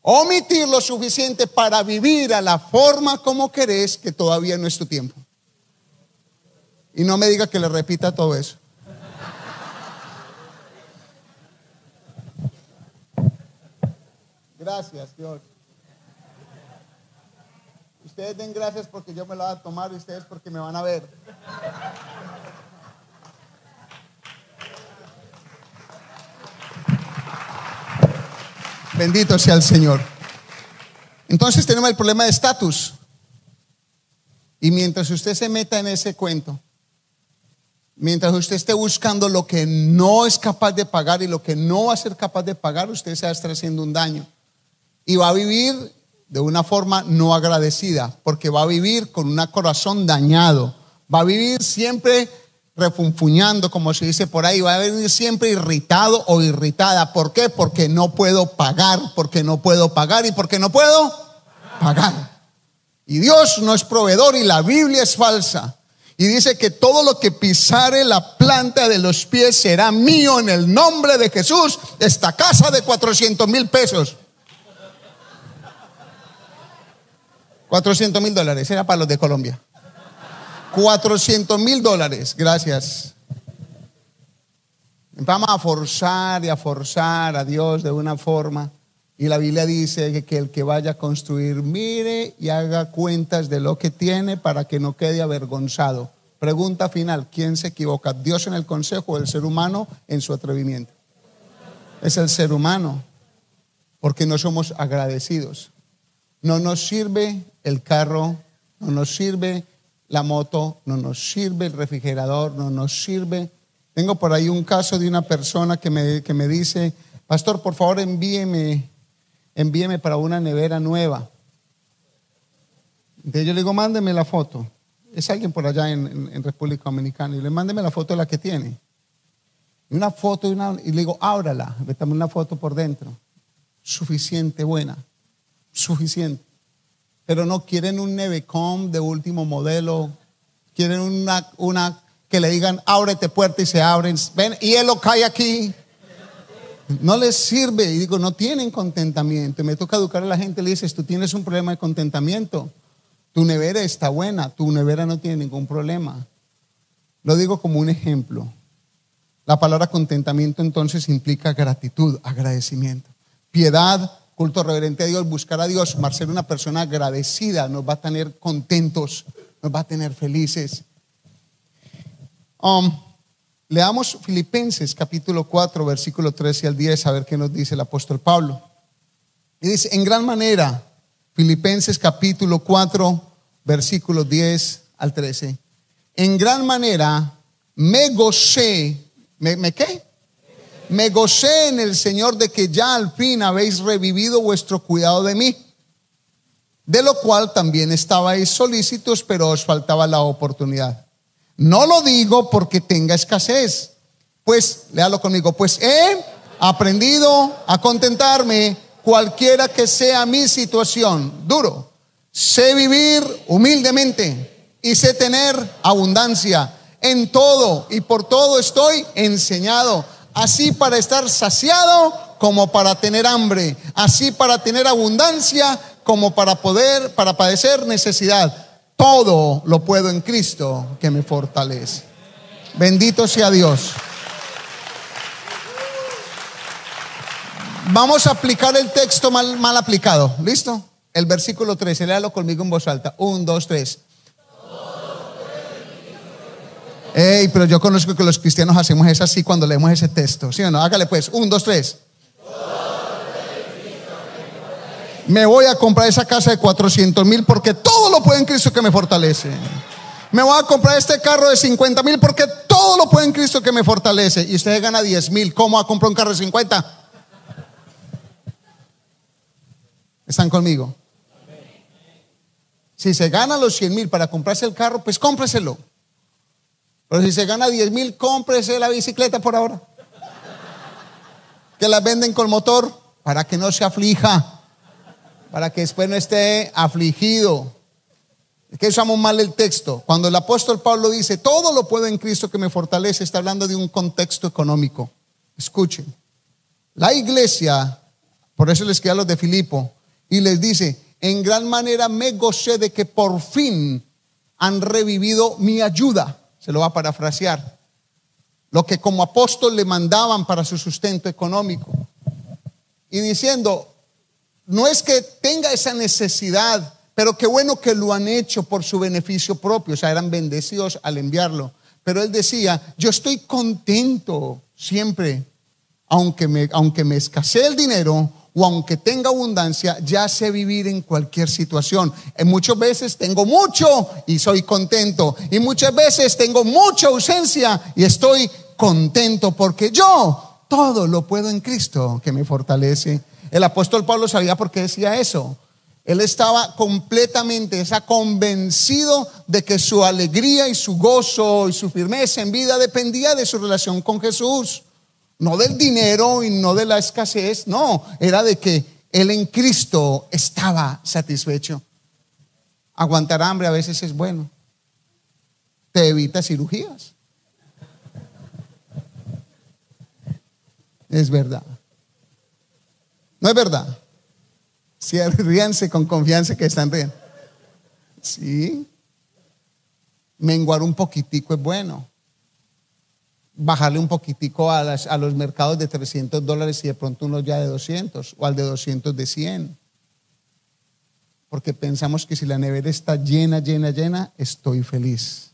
S2: omitir lo suficiente para vivir a la forma como querés, que todavía no es tu tiempo. Y no me diga que le repita todo eso. Gracias, Dios. Ustedes den gracias porque yo me lo voy a tomar y ustedes porque me van a ver. Bendito sea el Señor. Entonces tenemos el problema de estatus. Y mientras usted se meta en ese cuento, mientras usted esté buscando lo que no es capaz de pagar y lo que no va a ser capaz de pagar, usted se va a estar haciendo un daño. Y va a vivir de una forma no agradecida, porque va a vivir con un corazón dañado. Va a vivir siempre refunfuñando, como se dice por ahí, va a venir siempre irritado o irritada. ¿Por qué? Porque no puedo pagar, porque no puedo pagar y porque no puedo pagar. Y Dios no es proveedor y la Biblia es falsa. Y dice que todo lo que pisare la planta de los pies será mío en el nombre de Jesús. Esta casa de 400 mil pesos. 400 mil dólares, era para los de Colombia. 400 mil dólares, gracias. Vamos a forzar y a forzar a Dios de una forma. Y la Biblia dice que, el que vaya a construir mire y haga cuentas de lo que tiene para que no quede avergonzado. Pregunta final, ¿quién se equivoca? ¿Dios en el consejo o el ser humano en su atrevimiento? Es el ser humano, porque no somos agradecidos. No nos sirve el carro, no nos sirve la moto, no nos sirve el refrigerador, no nos sirve. Tengo por ahí un caso de una persona que me, que me dice, pastor, por favor envíeme, envíeme para una nevera nueva. Entonces yo le digo, mándeme la foto. Es alguien por allá en, República Dominicana. Y le mándeme la foto de la que tiene. Una foto y, una, y le digo, ábrala, métame una foto por dentro. Suficiente, buena. Suficiente pero no quieren un Nevecom de último modelo, quieren una, una que le digan, ábrete puerta y se abren, ven, y él lo cae aquí. No les sirve, y digo, no tienen contentamiento. me toca educar a la gente, le dices, tú tienes un problema de contentamiento. Tu nevera está buena, tu nevera no tiene ningún problema. Lo digo como un ejemplo. La palabra contentamiento entonces implica gratitud, agradecimiento, piedad, culto reverente a Dios, buscar a Dios, ser una persona agradecida, nos va a tener contentos, nos va a tener felices. Um, leamos Filipenses capítulo 4, versículo 13 al 10, a ver qué nos dice el apóstol Pablo. Y dice, en gran manera, Filipenses capítulo 4, versículo 10 al 13, en gran manera me gocé, ¿me, me qué? Me gocé en el Señor de que ya al fin habéis revivido vuestro cuidado de mí, de lo cual también estabais solícitos, pero os faltaba la oportunidad. No lo digo porque tenga escasez, pues, léalo conmigo, pues he aprendido a contentarme cualquiera que sea mi situación. Duro. Sé vivir humildemente y sé tener abundancia. En todo y por todo estoy enseñado así para estar saciado como para tener hambre, así para tener abundancia como para poder, para padecer necesidad. Todo lo puedo en Cristo que me fortalece. Bendito sea Dios. Vamos a aplicar el texto mal, mal aplicado. ¿Listo? El versículo 13, léalo conmigo en voz alta. Un, dos, tres. Ey, pero yo conozco que los cristianos hacemos eso así cuando leemos ese texto. ¿Sí o no? Hágale pues. Un, dos, tres. Me voy a comprar esa casa de 400 mil porque todo lo puede en Cristo que me fortalece. Me voy a comprar este carro de 50 mil porque todo lo puede en Cristo que me fortalece. Y usted gana 10 mil. ¿Cómo va a comprar un carro de 50? ¿Están conmigo? Si se gana los 100 mil para comprarse el carro, pues cómpreselo. Pero si se gana 10 mil, cómprese la bicicleta por ahora. Que la venden con motor para que no se aflija para que después no esté afligido. Es que usamos mal el texto. Cuando el apóstol Pablo dice, todo lo puedo en Cristo que me fortalece, está hablando de un contexto económico. Escuchen, la iglesia, por eso les queda los de Filipo, y les dice, en gran manera me gocé de que por fin han revivido mi ayuda. Se lo va a parafrasear. Lo que como apóstol le mandaban para su sustento económico. Y diciendo, no es que tenga esa necesidad, pero qué bueno que lo han hecho por su beneficio propio, o sea, eran bendecidos al enviarlo. Pero él decía, yo estoy contento siempre, aunque me, aunque me escasee el dinero o aunque tenga abundancia, ya sé vivir en cualquier situación. En muchas veces tengo mucho y soy contento. Y muchas veces tengo mucha ausencia y estoy contento porque yo todo lo puedo en Cristo que me fortalece. El apóstol Pablo sabía por qué decía eso. Él estaba completamente, está convencido de que su alegría y su gozo y su firmeza en vida dependía de su relación con Jesús. No del dinero y no de la escasez, no, era de que él en Cristo estaba satisfecho. Aguantar hambre a veces es bueno. Te evita cirugías. Es verdad. ¿No es verdad? Si ríanse con confianza que están riendo. Sí. Menguar un poquitico es bueno. Bajarle un poquitico a, los mercados de 300 dólares y de pronto uno ya de 200 o al de 200 de 100. Porque pensamos que si la nevera está llena, llena, llena, estoy feliz.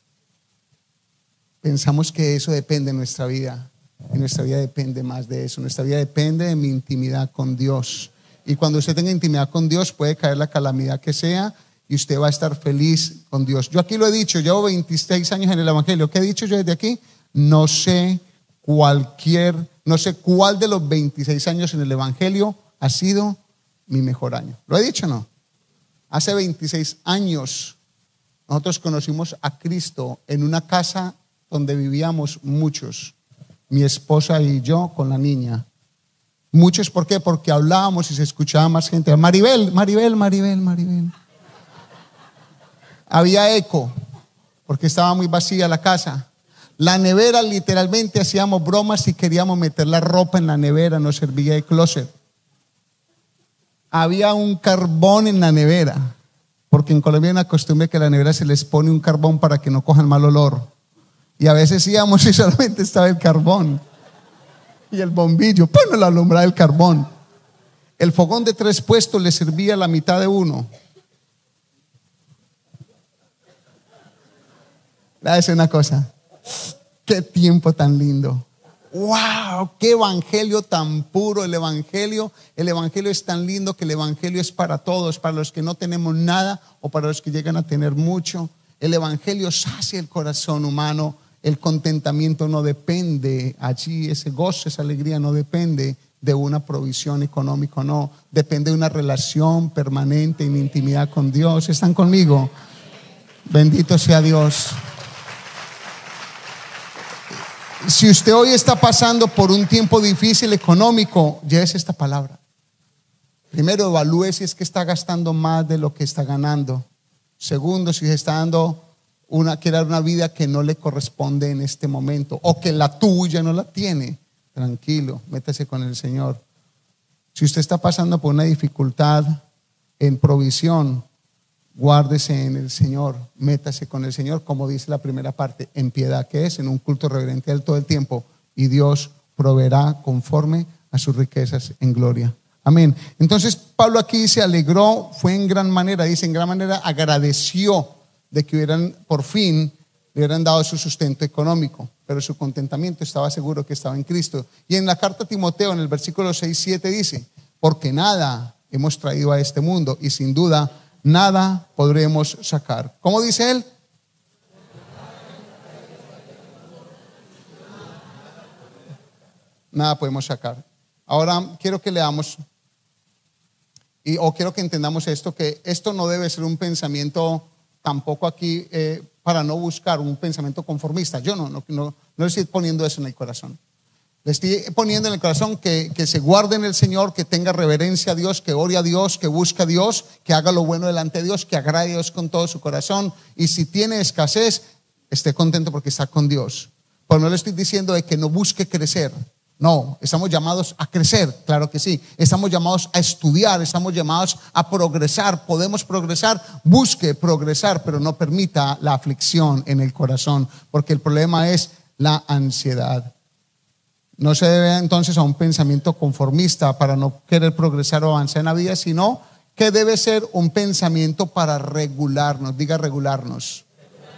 S2: Pensamos que eso depende de nuestra vida. Y nuestra vida depende más de eso. Nuestra vida depende de mi intimidad con Dios. Y cuando usted tenga intimidad con Dios, puede caer la calamidad que sea y usted va a estar feliz con Dios. Yo aquí lo he dicho, llevo 26 años en el Evangelio. ¿Qué he dicho yo desde aquí? No sé cualquier, no sé cuál de los 26 años en el Evangelio ha sido mi mejor año. ¿Lo he dicho o no? Hace 26 años nosotros conocimos a Cristo en una casa donde vivíamos muchos mi esposa y yo con la niña. Muchos, ¿por qué? Porque hablábamos y se escuchaba más gente. Maribel, Maribel, Maribel, Maribel. Había eco, porque estaba muy vacía la casa. La nevera, literalmente hacíamos bromas y queríamos meter la ropa en la nevera, no servía de closet. Había un carbón en la nevera, porque en Colombia hay una costumbre que la nevera se les pone un carbón para que no cojan mal olor. Y a veces íbamos y solamente estaba el carbón y el bombillo. Ponlo la alumbrar el carbón. El fogón de tres puestos le servía la mitad de uno. decir una cosa. Qué tiempo tan lindo. ¡Wow! ¡Qué evangelio tan puro! El evangelio, el evangelio es tan lindo que el evangelio es para todos, para los que no tenemos nada o para los que llegan a tener mucho. El evangelio sacia el corazón humano el contentamiento no depende allí, ese gozo, esa alegría no depende de una provisión económica, no, depende de una relación permanente en intimidad con Dios. ¿Están conmigo? Bendito sea Dios. Si usted hoy está pasando por un tiempo difícil económico, llévese esta palabra. Primero, evalúe si es que está gastando más de lo que está ganando. Segundo, si se está dando una, quiere una vida que no le corresponde en este momento o que la tuya no la tiene, tranquilo, métase con el Señor. Si usted está pasando por una dificultad en provisión, guárdese en el Señor, métase con el Señor, como dice la primera parte, en piedad, que es en un culto reverente a todo el tiempo, y Dios proveerá conforme a sus riquezas en gloria. Amén. Entonces Pablo aquí se alegró, fue en gran manera, dice en gran manera, agradeció de que hubieran por fin le hubieran dado su sustento económico, pero su contentamiento estaba seguro que estaba en Cristo. Y en la carta a Timoteo, en el versículo 6, 7 dice, porque nada hemos traído a este mundo y sin duda nada podremos sacar. ¿Cómo dice él? Nada podemos sacar. Ahora quiero que leamos y, o quiero que entendamos esto, que esto no debe ser un pensamiento tampoco aquí eh, para no buscar un pensamiento conformista. Yo no, no, no, no estoy poniendo eso en el corazón. Le estoy poniendo en el corazón que, que, se guarde en el Señor, que tenga reverencia a Dios, que ore a Dios, que busque a Dios, que haga lo bueno delante de Dios, que agrade a Dios con todo su corazón. Y si tiene escasez, esté contento porque está con Dios. Pero no le estoy diciendo de que no busque crecer. No, estamos llamados a crecer, claro que sí. Estamos llamados a estudiar, estamos llamados a progresar. Podemos progresar, busque progresar, pero no permita la aflicción en el corazón, porque el problema es la ansiedad. No se debe entonces a un pensamiento conformista para no querer progresar o avanzar en la vida, sino que debe ser un pensamiento para regularnos, diga regularnos,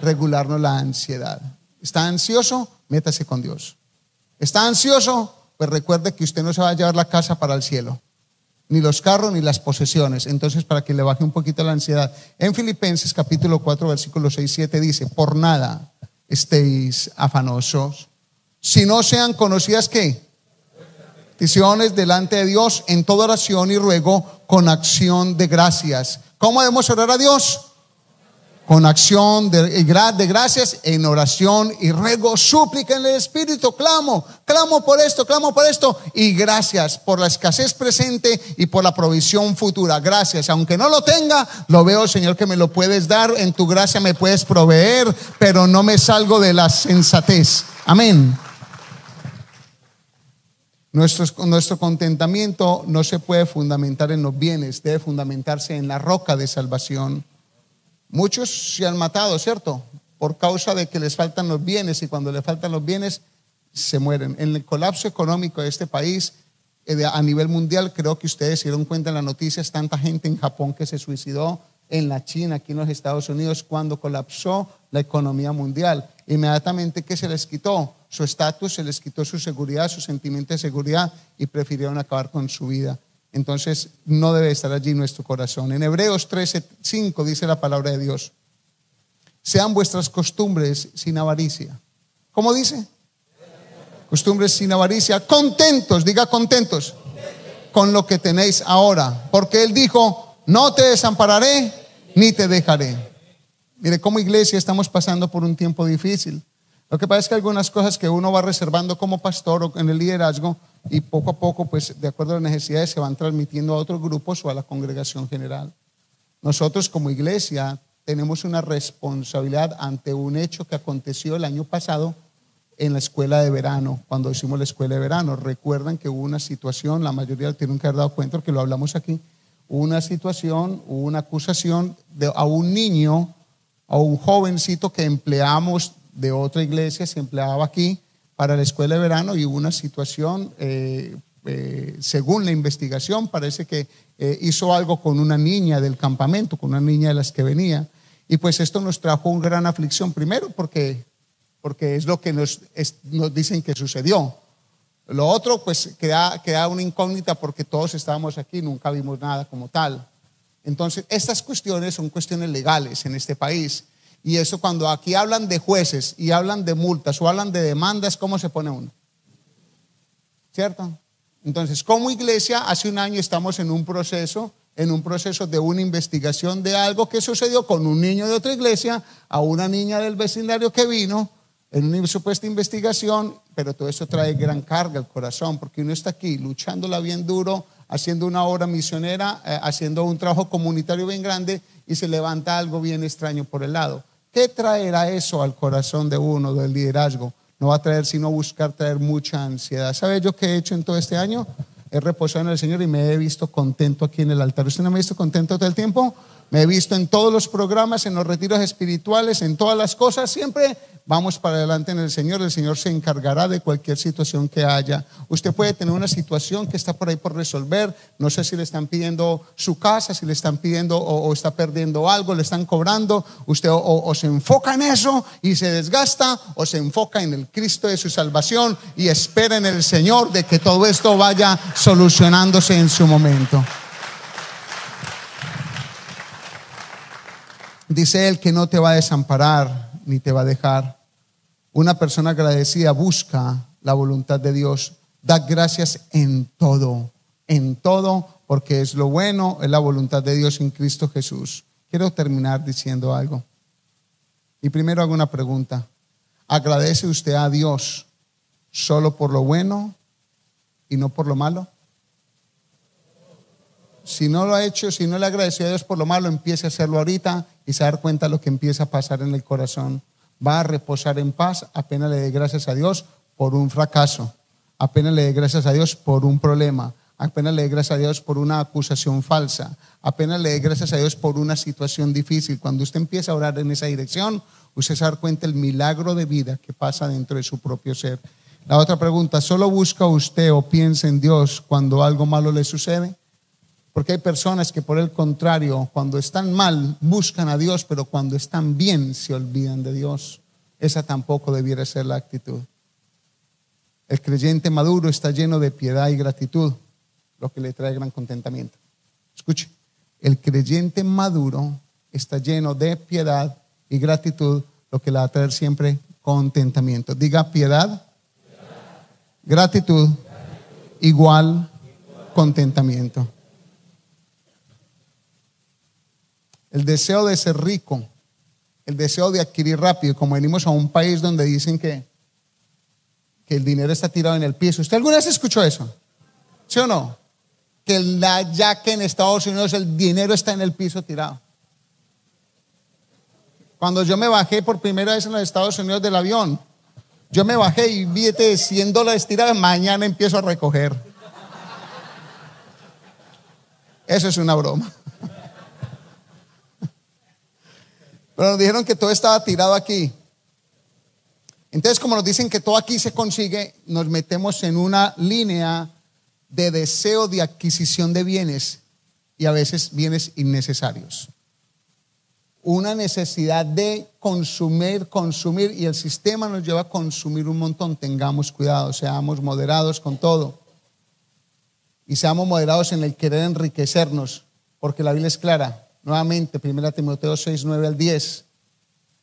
S2: regularnos la ansiedad. ¿Está ansioso? Métase con Dios. ¿Está ansioso? Pues recuerde que usted no se va a llevar la casa para el cielo, ni los carros, ni las posesiones. Entonces, para que le baje un poquito la ansiedad. En Filipenses capítulo 4, versículo 6, 7 dice, por nada estéis afanosos, si no sean conocidas qué? Peticiones delante de Dios en toda oración y ruego con acción de gracias. ¿Cómo debemos orar a Dios? con acción de, de, gracias en oración y ruego, súplica en el Espíritu, clamo, clamo por esto, clamo por esto y gracias por la escasez presente y por la provisión futura. Gracias, aunque no lo tenga, lo veo, Señor, que me lo puedes dar, en tu gracia me puedes proveer, pero no me salgo de la sensatez. Amén. Nuestro, nuestro contentamiento no se puede fundamentar en los bienes, debe fundamentarse en la roca de salvación. Muchos se han matado, ¿cierto? Por causa de que les faltan los bienes y cuando les faltan los bienes se mueren. En el colapso económico de este país, eh, a nivel mundial, creo que ustedes se dieron cuenta en las noticias, tanta gente en Japón que se suicidó, en la China, aquí en los Estados Unidos, cuando colapsó la economía mundial. Inmediatamente que se les quitó su estatus, se les quitó su seguridad, su sentimiento de seguridad y prefirieron acabar con su vida entonces no debe estar allí nuestro corazón. En Hebreos 13, 5 dice la palabra de Dios, sean vuestras costumbres sin avaricia. ¿Cómo dice? Costumbres sin avaricia, contentos, diga contentos con lo que tenéis ahora, porque Él dijo, no te desampararé ni te dejaré. Mire, como iglesia estamos pasando por un tiempo difícil. Lo que pasa es que algunas cosas que uno va reservando como pastor o en el liderazgo, y poco a poco, pues de acuerdo a las necesidades, se van transmitiendo a otros grupos o a la congregación general. Nosotros como iglesia tenemos una responsabilidad ante un hecho que aconteció el año pasado en la escuela de verano, cuando hicimos la escuela de verano. Recuerdan que hubo una situación, la mayoría tienen que haber dado cuenta que lo hablamos aquí, una situación, una acusación de, a un niño, a un jovencito que empleamos de otra iglesia, se empleaba aquí, para la escuela de verano y hubo una situación, eh, eh, según la investigación, parece que eh, hizo algo con una niña del campamento, con una niña de las que venía. Y pues esto nos trajo una gran aflicción, primero porque, porque es lo que nos, nos dicen que sucedió. Lo otro, pues queda, queda una incógnita porque todos estábamos aquí, nunca vimos nada como tal. Entonces, estas cuestiones son cuestiones legales en este país y eso cuando aquí hablan de jueces y hablan de multas o hablan de demandas, ¿cómo se pone uno? ¿Cierto? Entonces, como iglesia, hace un año estamos en un proceso, en un proceso de una investigación de algo que sucedió con un niño de otra iglesia a una niña del vecindario que vino en una supuesta investigación, pero todo eso trae gran carga al corazón, porque uno está aquí luchándola bien duro, haciendo una obra misionera, eh, haciendo un trabajo comunitario bien grande y se levanta algo bien extraño por el lado. ¿Qué traerá eso al corazón de uno, del liderazgo? No va a traer sino buscar traer mucha ansiedad. ¿Sabe yo qué he hecho en todo este año? He reposado en el Señor y me he visto contento aquí en el altar. ¿Usted no me ha visto contento todo el tiempo? Me he visto en todos los programas, en los retiros espirituales, en todas las cosas, siempre vamos para adelante en el Señor, el Señor se encargará de cualquier situación que haya. Usted puede tener una situación que está por ahí por resolver, no sé si le están pidiendo su casa, si le están pidiendo o, está perdiendo algo, le están cobrando, usted o, se enfoca en eso y se desgasta o se enfoca en el Cristo de su salvación y espera en el Señor de que todo esto vaya solucionándose en su momento. Dice él que no te va a desamparar ni te va a dejar. Una persona agradecida busca la voluntad de Dios, da gracias en todo, en todo, porque es lo bueno, es la voluntad de Dios en Cristo Jesús. Quiero terminar diciendo algo. Y primero hago una pregunta. ¿Agradece usted a Dios solo por lo bueno y no por lo malo? Si no lo ha hecho, si no le agradeció a Dios por lo malo, empiece a hacerlo ahorita y se dar cuenta de lo que empieza a pasar en el corazón va a reposar en paz apenas le dé gracias a Dios por un fracaso, apenas le dé gracias a Dios por un problema, apenas le dé gracias a Dios por una acusación falsa, apenas le dé gracias a Dios por una situación difícil. Cuando usted empieza a orar en esa dirección, usted se da cuenta el milagro de vida que pasa dentro de su propio ser. La otra pregunta, ¿solo busca usted o piensa en Dios cuando algo malo le sucede? Porque hay personas que por el contrario, cuando están mal, buscan a Dios, pero cuando están bien, se olvidan de Dios. Esa tampoco debiera ser la actitud. El creyente maduro está lleno de piedad y gratitud, lo que le trae gran contentamiento. Escuche, el creyente maduro está lleno de piedad y gratitud, lo que le va a traer siempre contentamiento. Diga piedad, gratitud, igual contentamiento. El deseo de ser rico, el deseo de adquirir rápido, como venimos a un país donde dicen que, que el dinero está tirado en el piso. ¿Usted alguna vez escuchó eso? ¿Sí o no? Que la, ya que en Estados Unidos el dinero está en el piso tirado. Cuando yo me bajé por primera vez en los Estados Unidos del avión, yo me bajé y vi de 100 dólares tirados, mañana empiezo a recoger. Eso es una broma. Pero nos dijeron que todo estaba tirado aquí. Entonces, como nos dicen que todo aquí se consigue, nos metemos en una línea de deseo de adquisición de bienes y a veces bienes innecesarios. Una necesidad de consumir, consumir y el sistema nos lleva a consumir un montón. Tengamos cuidado, seamos moderados con todo y seamos moderados en el querer enriquecernos, porque la Biblia es clara. Nuevamente, 1 Timoteo 6, 9 al 10.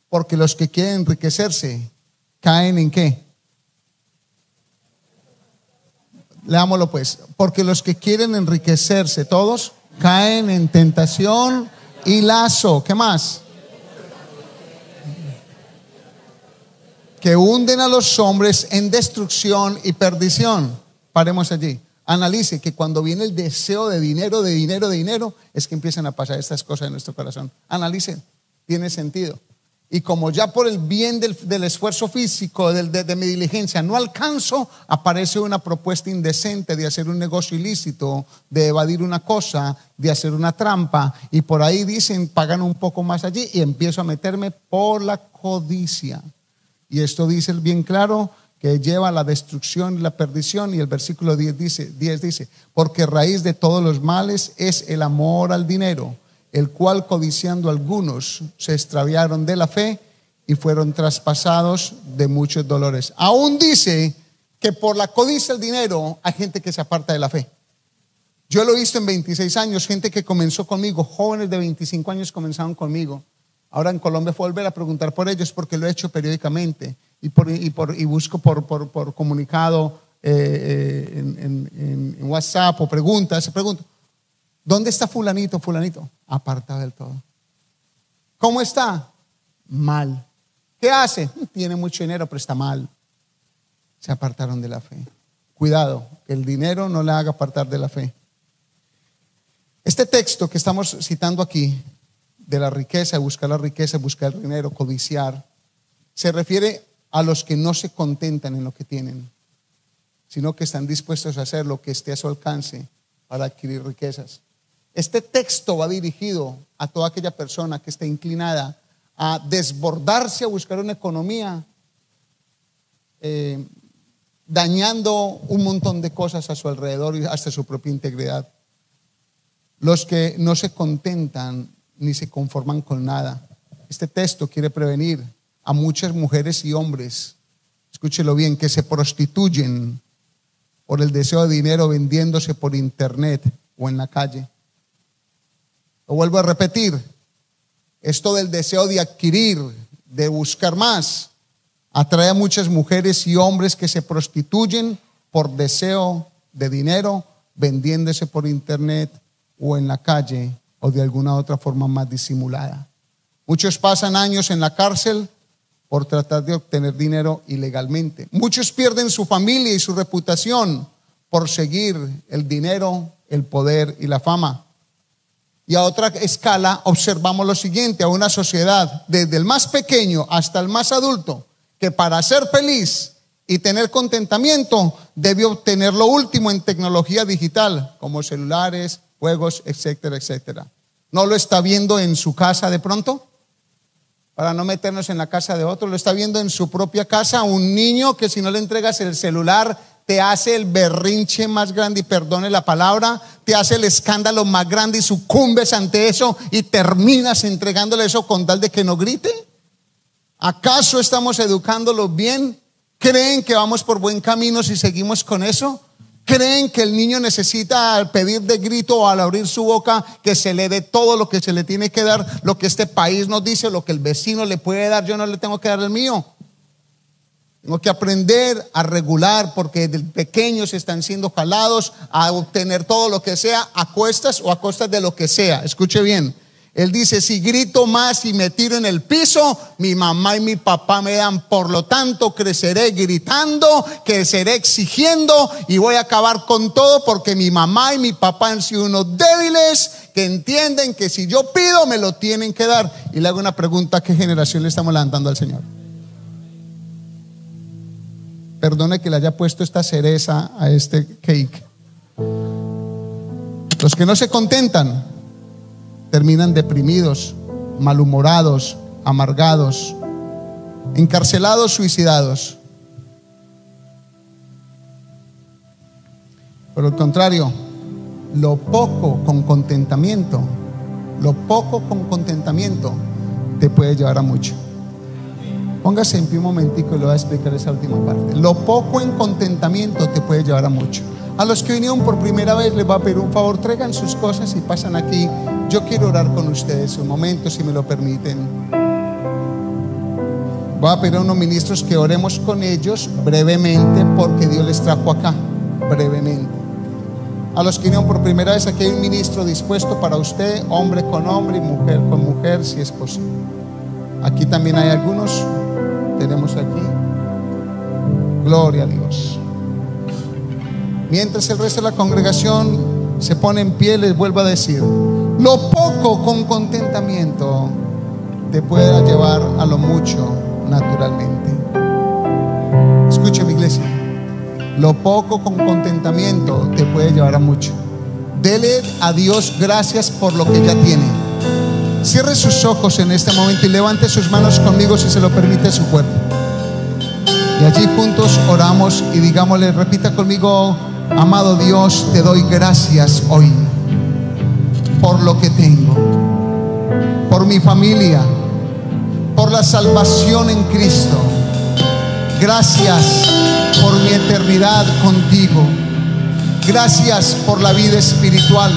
S2: Porque los que quieren enriquecerse caen en qué? Leámoslo pues. Porque los que quieren enriquecerse, todos, caen en tentación y lazo. ¿Qué más? Que hunden a los hombres en destrucción y perdición. Paremos allí analice que cuando viene el deseo de dinero, de dinero, de dinero, es que empiezan a pasar estas cosas en nuestro corazón. Analice, tiene sentido. Y como ya por el bien del, esfuerzo físico, de, de, mi diligencia, no alcanzo, aparece una propuesta indecente de hacer un negocio ilícito, de evadir una cosa, de hacer una trampa. Y por ahí dicen, pagan un poco más allí y empiezo a meterme por la codicia. Y esto dice bien claro, que lleva a la destrucción y la perdición. Y el versículo 10 dice, 10 dice, porque raíz de todos los males es el amor al dinero, el cual codiciando algunos se extraviaron de la fe y fueron traspasados de muchos dolores. Aún dice que por la codicia del dinero hay gente que se aparta de la fe. Yo lo he visto en 26 años, gente que comenzó conmigo, jóvenes de 25 años comenzaron conmigo. Ahora en Colombia fue volver a preguntar por ellos porque lo he hecho periódicamente y, por, y, busco por, por, comunicado eh, eh, en, WhatsApp o preguntas, pregunto, ¿dónde está fulanito, fulanito? Apartado del todo. ¿Cómo está? Mal. ¿Qué hace? Tiene mucho dinero, pero está mal. Se apartaron de la fe. Cuidado, que el dinero no le haga apartar de la fe. Este texto que estamos citando aquí, de la riqueza, buscar la riqueza, buscar el dinero, codiciar, se refiere a los que no se contentan en lo que tienen, sino que están dispuestos a hacer lo que esté a su alcance para adquirir riquezas. Este texto va dirigido a toda aquella persona que esté inclinada a desbordarse a buscar una economía, eh, dañando un montón de cosas a su alrededor y hasta su propia integridad. Los que no se contentan ni se conforman con nada. Este texto quiere prevenir a muchas mujeres y hombres, escúchelo bien, que se prostituyen por el deseo de dinero vendiéndose por internet o en la calle. Lo vuelvo a repetir, esto del deseo de adquirir, de buscar más, atrae a muchas mujeres y hombres que se prostituyen por deseo de dinero, vendiéndose por internet o en la calle o de alguna otra forma más disimulada. Muchos pasan años en la cárcel por tratar de obtener dinero ilegalmente. Muchos pierden su familia y su reputación por seguir el dinero, el poder y la fama. Y a otra escala observamos lo siguiente, a una sociedad desde el más pequeño hasta el más adulto, que para ser feliz y tener contentamiento debe obtener lo último en tecnología digital, como celulares, juegos, etcétera, etcétera. ¿No lo está viendo en su casa de pronto? Para no meternos en la casa de otro, lo está viendo en su propia casa un niño que si no le entregas el celular te hace el berrinche más grande, y perdone la palabra, te hace el escándalo más grande y sucumbes ante eso y terminas entregándole eso con tal de que no grite. ¿Acaso estamos educándolos bien? ¿Creen que vamos por buen camino si seguimos con eso? ¿Creen que el niño necesita al pedir de grito o al abrir su boca que se le dé todo lo que se le tiene que dar, lo que este país nos dice, lo que el vecino le puede dar, yo no le tengo que dar el mío? Tengo que aprender a regular porque desde pequeños están siendo jalados a obtener todo lo que sea a cuestas o a costas de lo que sea. Escuche bien. Él dice, si grito más y me tiro en el piso, mi mamá y mi papá me dan, por lo tanto creceré gritando, creceré exigiendo y voy a acabar con todo porque mi mamá y mi papá han sido unos débiles que entienden que si yo pido me lo tienen que dar. Y le hago una pregunta, ¿qué generación le estamos levantando al Señor? Perdone que le haya puesto esta cereza a este cake. Los que no se contentan terminan deprimidos, malhumorados, amargados, encarcelados, suicidados. Por el contrario, lo poco con contentamiento, lo poco con contentamiento te puede llevar a mucho. Póngase en pie un momentico y le voy a explicar esa última parte. Lo poco en contentamiento te puede llevar a mucho. A los que vinieron por primera vez les voy a pedir un favor, traigan sus cosas y pasan aquí. Yo quiero orar con ustedes un momento, si me lo permiten. Voy a pedir a unos ministros que oremos con ellos brevemente porque Dios les trajo acá, brevemente. A los que vinieron por primera vez, aquí hay un ministro dispuesto para usted, hombre con hombre y mujer con mujer, si es posible. Aquí también hay algunos tenemos aquí. Gloria a Dios. Mientras el resto de la congregación se pone en pie, les vuelvo a decir, lo poco con contentamiento te puede llevar a lo mucho naturalmente. Escucha mi iglesia, lo poco con contentamiento te puede llevar a mucho. Dele a Dios gracias por lo que ya tiene. Cierre sus ojos en este momento y levante sus manos conmigo si se lo permite su cuerpo. Y allí juntos oramos y digámosle, repita conmigo, amado Dios, te doy gracias hoy por lo que tengo, por mi familia, por la salvación en Cristo. Gracias por mi eternidad contigo. Gracias por la vida espiritual.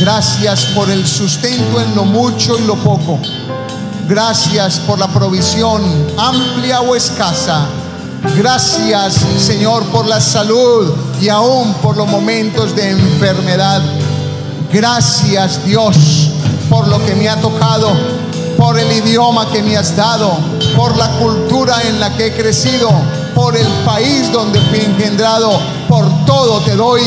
S2: Gracias por el sustento en lo mucho y lo poco. Gracias por la provisión amplia o escasa. Gracias, Señor, por la salud y aún por los momentos de enfermedad. Gracias, Dios, por lo que me ha tocado, por el idioma que me has dado, por la cultura en la que he crecido, por el país donde fui engendrado. Por todo te doy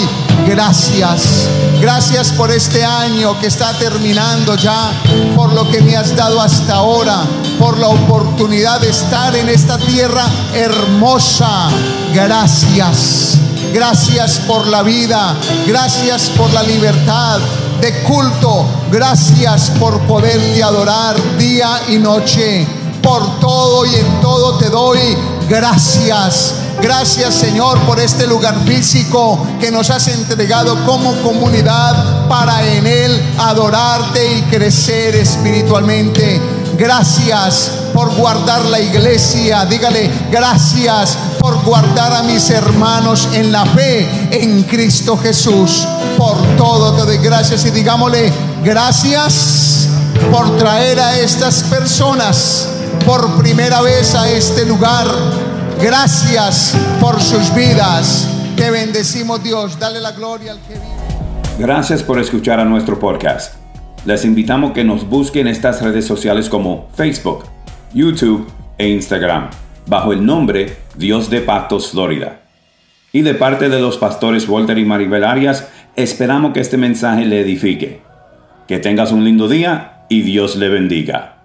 S2: gracias. Gracias por este año que está terminando ya, por lo que me has dado hasta ahora, por la oportunidad de estar en esta tierra hermosa. Gracias. Gracias por la vida, gracias por la libertad, de culto. Gracias por poderte adorar día y noche. Por todo y en todo te doy gracias. Gracias Señor por este lugar físico que nos has entregado como comunidad para en él adorarte y crecer espiritualmente. Gracias por guardar la iglesia. Dígale, gracias por guardar a mis hermanos en la fe en Cristo Jesús. Por todo te doy gracias y digámosle, gracias por traer a estas personas por primera vez a este lugar. Gracias por sus vidas. Te bendecimos Dios. Dale la gloria al que vive.
S1: Gracias por escuchar a nuestro podcast. Les invitamos que nos busquen en estas redes sociales como Facebook, YouTube e Instagram, bajo el nombre Dios de Pactos Florida. Y de parte de los pastores Walter y Maribel Arias, esperamos que este mensaje le edifique. Que tengas un lindo día y Dios le bendiga.